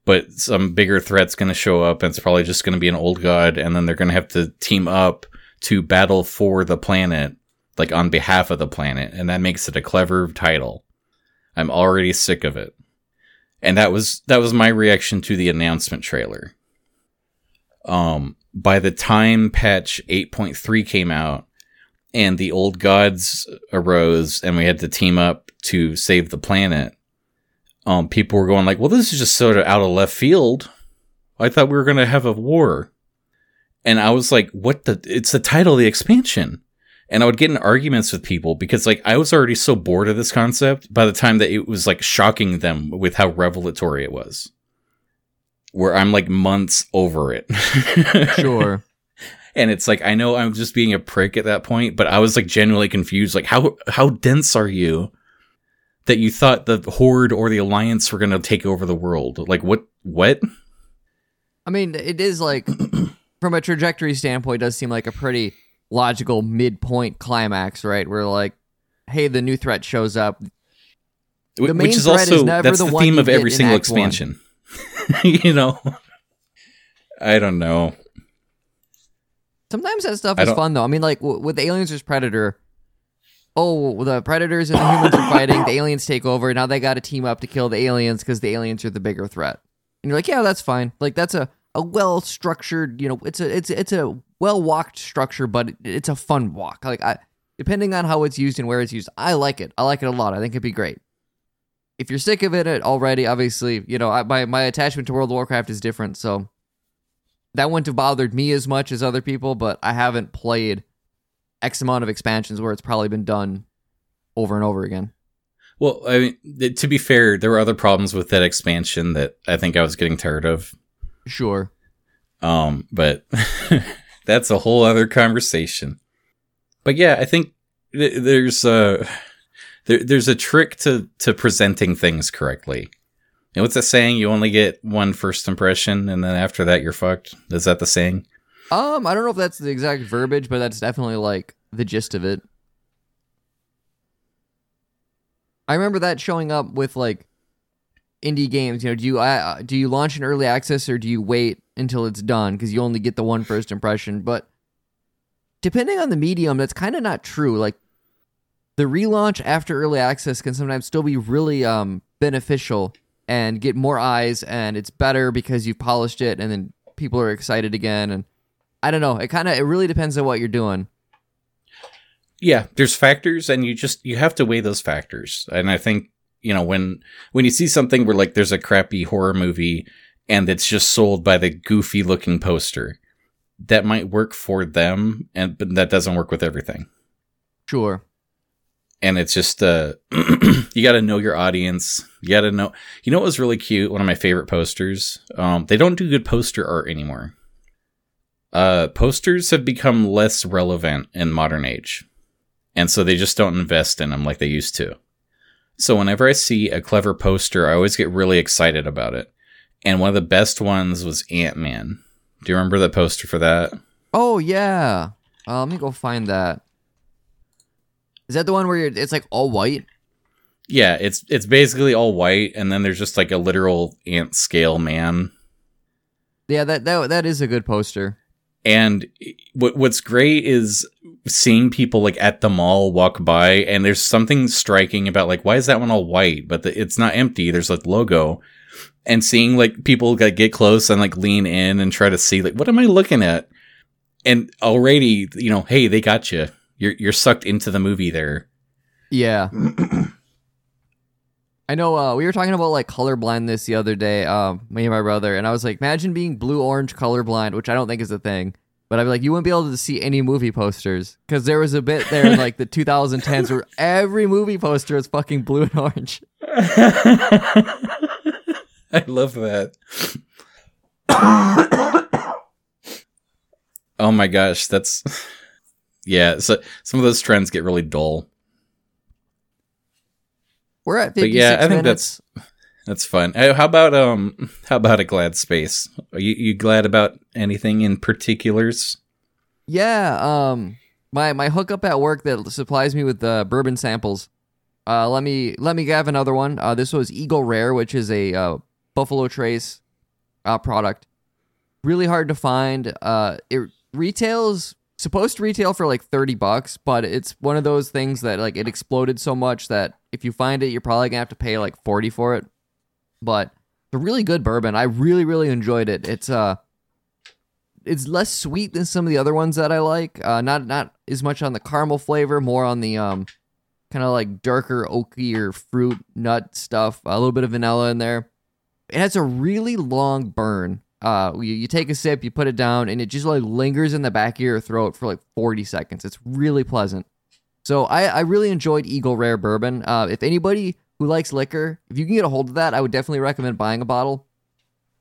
but some bigger threat's going to show up, and it's probably just going to be an old god, and then they're going to have to team up to battle for the planet, like on behalf of the planet, and that makes it a clever title. I'm already sick of it, and that was that was my reaction to the announcement trailer. Um, by the time patch 8.3 came out and the old gods arose and we had to team up to save the planet, um, people were going like, well, this is just sort of out of left field. I thought we were going to have a war. And I was like, what the, it's the title of the expansion. And I would get in arguments with people because like I was already so bored of this concept by the time that it was like shocking them with how revelatory it was. Where I'm like months over it. Sure. and it's like I know I'm just being a prick at that point, but I was like genuinely confused. Like how how dense are you that you thought the Horde or the Alliance were gonna take over the world? Like what what? I mean, it is like from a trajectory standpoint, does seem like a pretty logical midpoint climax, right? Where like, hey, the new threat shows up. The main Which is threat also is never that's the the, theme of every single expansion. you know, I don't know. Sometimes that stuff is fun though. I mean, like w- with Aliens vs Predator. Oh, the predators and the humans are fighting. The aliens take over. Now they got to team up to kill the aliens because the aliens are the bigger threat. And you're like, yeah, that's fine. Like that's a, a well structured. You know, it's a it's it's a well walked structure, but it, it's a fun walk. Like I, depending on how it's used and where it's used, I like it. I like it a lot. I think it'd be great. If you're sick of it already, obviously, you know, I, my my attachment to World of Warcraft is different, so that wouldn't have bothered me as much as other people, but I haven't played X amount of expansions where it's probably been done over and over again. Well, I mean, th- to be fair, there were other problems with that expansion that I think I was getting tired of. Sure. Um, but that's a whole other conversation. But yeah, I think th- there's a there, there's a trick to to presenting things correctly. You know, what's that saying? You only get one first impression, and then after that, you're fucked. Is that the saying? Um, I don't know if that's the exact verbiage, but that's definitely like the gist of it. I remember that showing up with like indie games. You know, do you uh, do you launch in early access or do you wait until it's done because you only get the one first impression? But depending on the medium, that's kind of not true. Like the relaunch after early access can sometimes still be really um beneficial and get more eyes, and it's better because you've polished it, and then people are excited again. And I don't know. It kind of it really depends on what you're doing. yeah there's factors and you just you have to weigh those factors and i think you know when when you see something where like there's a crappy horror movie and it's just sold by the goofy looking poster that might work for them and but that doesn't work with everything Sure. and it's just uh you got to know your audience you got to know you know what was really cute one of my favorite posters um they don't do good poster art anymore uh posters have become less relevant in modern age and so they just don't invest in them like they used to so whenever i see a clever poster i always get really excited about it and one of the best ones was ant-man Do you remember the poster for that? Oh yeah. Uh, let me go find that. Is that the one where you're, it's like all white? Yeah, it's it's basically all white, and then there's just like a literal ant scale man. Yeah, that that that is a good poster. And what what's great is seeing people like at the mall walk by, and there's something striking about like why is that one all white, but the, it's not empty. There's like logo, and seeing like people like get close and like lean in and try to see like what am I looking at, and already you know hey they got you. You're you're sucked into the movie there. Yeah. I know uh, we were talking about like colorblindness the other day, um, me and my brother, and I was like, imagine being blue orange colorblind, which I don't think is a thing. But I'd be like, you wouldn't be able to see any movie posters because there was a bit there in like the 2010s where every movie poster is fucking blue and orange. I love that. oh my gosh, that's yeah. So some of those trends get really dull. We're at 56 But yeah, I think minutes. that's that's fun. Uh, How about um? How about a glad space? Are you, you glad about anything in particulars? Yeah, um my my hookup at work that supplies me with uh, bourbon samples. Uh let me let me have another one. Uh this was Eagle Rare, which is a uh, Buffalo Trace uh product. Really hard to find. Uh it retails supposed to retail for like 30 bucks, but it's one of those things that like it exploded so much that if you find it, you're probably to have to pay like 40 for it. But it's a really good bourbon. I really really enjoyed it. It's uh it's less sweet than some of the other ones that I like. Uh, not not as much on the caramel flavor, more on the um, kind of like darker oaky or fruit nut stuff. A little bit of vanilla in there. It has a really long burn. Uh, you, you take a sip, you put it down, and it just like lingers in the back of your throat for like 40 seconds. It's really pleasant. So I, I really enjoyed Eagle Rare Bourbon. Uh, if anybody who likes liquor, if you can get a hold of that, I would definitely recommend buying a bottle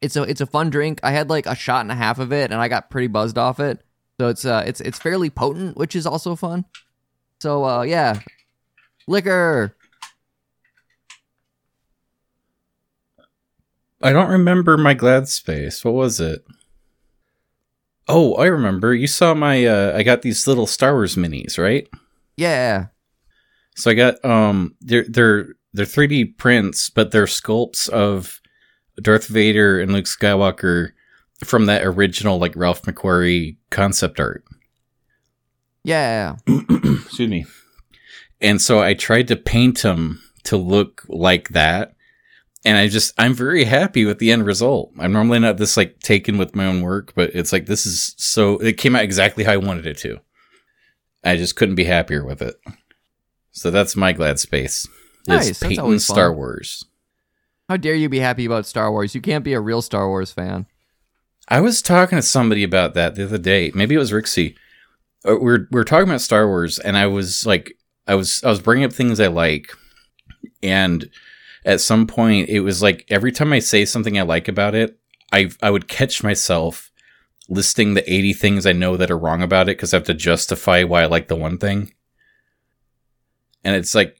it's a it's a fun drink. I had like a shot and a half of it, and I got pretty buzzed off it. So it's uh it's it's fairly potent, which is also fun. So uh yeah, liquor. I don't remember my glad space. What was it? Oh, I remember. You saw my. Uh, I got these little Star Wars minis, right? Yeah, So I got um they're they're they're 3D prints, but they're sculpts of Darth Vader and Luke Skywalker from that original like Ralph McQuarrie concept art. yeah. Excuse me. And so I tried to paint them to look like that. And I just I'm very happy with the end result. I'm normally not this like taken with my own work, but it's like this is so it came out exactly how I wanted it to. I just couldn't be happier with it. So that's my glad space. Nice, It's that's always fun. Star Wars. How dare you be happy about Star Wars? You can't be a real Star Wars fan. I was talking to somebody about that the other day. Maybe it was Rixie. Uh, We're we we're talking about Star Wars, and I was like, I was I was bringing up things I like, and at some point, it was like every time I say something I like about it, I I would catch myself listing the eighty things I know that are wrong about it because I have to justify why I like the one thing, and it's like.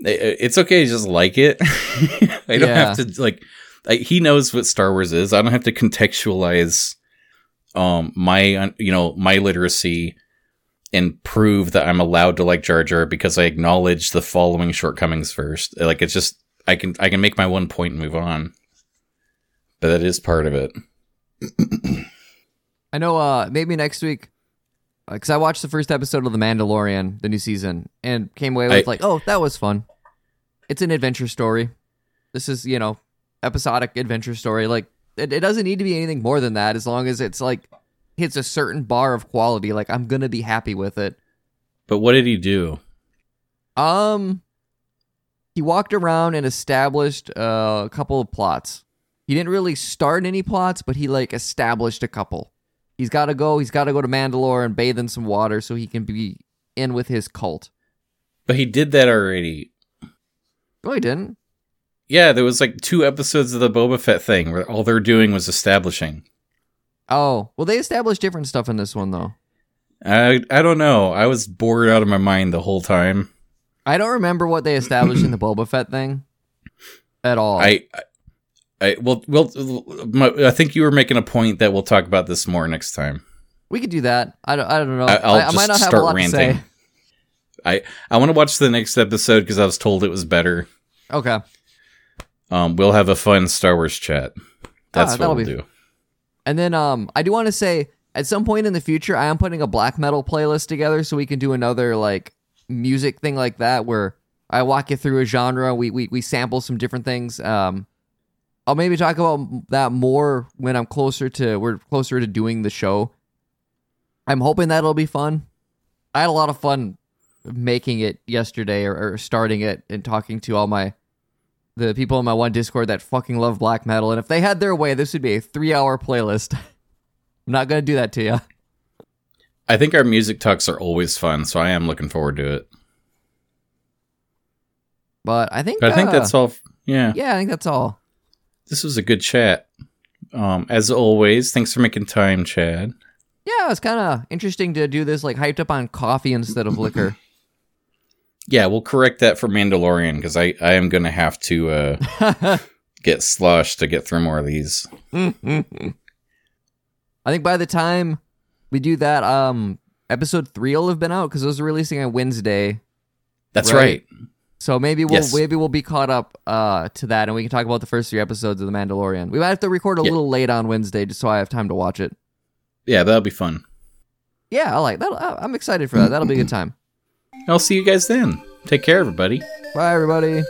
It's okay to just like it. I don't Yeah. have to like I, he knows what Star Wars is. I don't have to contextualize um my you know my literacy and prove that I'm allowed to like Jar Jar because I acknowledge the following shortcomings first. Like it's just I can I can make my one point and move on. But that is part of it. I know. Uh, maybe next week, because I watched the first episode of The Mandalorian, the new season, and came away with I- like, oh, that was fun. It's an adventure story. This is you know, episodic adventure story. Like it, it doesn't need to be anything more than that, as long as it's like hits a certain bar of quality. Like I'm gonna be happy with it. But what did he do? Um, he walked around and established uh, a couple of plots. He didn't really start any plots, but he like established a couple. He's got to go. He's got to go to Mandalore and bathe in some water so he can be in with his cult. But he did that already. No, he didn't. Yeah, there was like two episodes of the Boba Fett thing where all they're doing was establishing. Oh, well, they established different stuff in this one though. I I don't know. I was bored out of my mind the whole time. I don't remember what they established in the Boba Fett thing at all. I I well, well, I think you were making a point that we'll talk about this more next time. We could do that. I don't. I don't know. I, I'll I, I might not have start a lot ranting. to say. I I want to watch the next episode because I was told it was better. Okay. Um, we'll have a fun Star Wars chat. That's Ah, what we'll do. And then um, I do want to say at some point in the future, I am putting a black metal playlist together so we can do another like music thing like that where I walk you through a genre. We we we sample some different things. Um, I'll maybe talk about that more when I'm closer to we're closer to doing the show. I'm hoping that'll be fun. I had a lot of fun making it yesterday or, or starting it and talking to all my the people in my one Discord that fucking love black metal. And if they had their way, this would be a three hour playlist. I'm not gonna do that to you. I think our music talks are always fun, so I am looking forward to it. But I think But I think uh, that's all. f- Yeah, Yeah, I think that's all. this was a good chat. Um, as always, thanks for making time, Chad. Yeah, it's kind of interesting to do this like hyped up on coffee instead of liquor. Yeah, we'll correct that for Mandalorian because I, I am gonna have to uh, get sloshed to get through more of these. I think by the time we do that, um, episode three will have been out because those are releasing on Wednesday. That's Right. right. So maybe we'll Yes. maybe we'll be caught up uh, to that, and we can talk about the first three episodes of The Mandalorian. We might have to record a Yeah. little late on Wednesday just so I have time to watch it. Yeah, that'll be fun. Yeah, I like that. I'm excited for that. That'll be a good time. I'll see you guys then. Take care, everybody. Bye, everybody.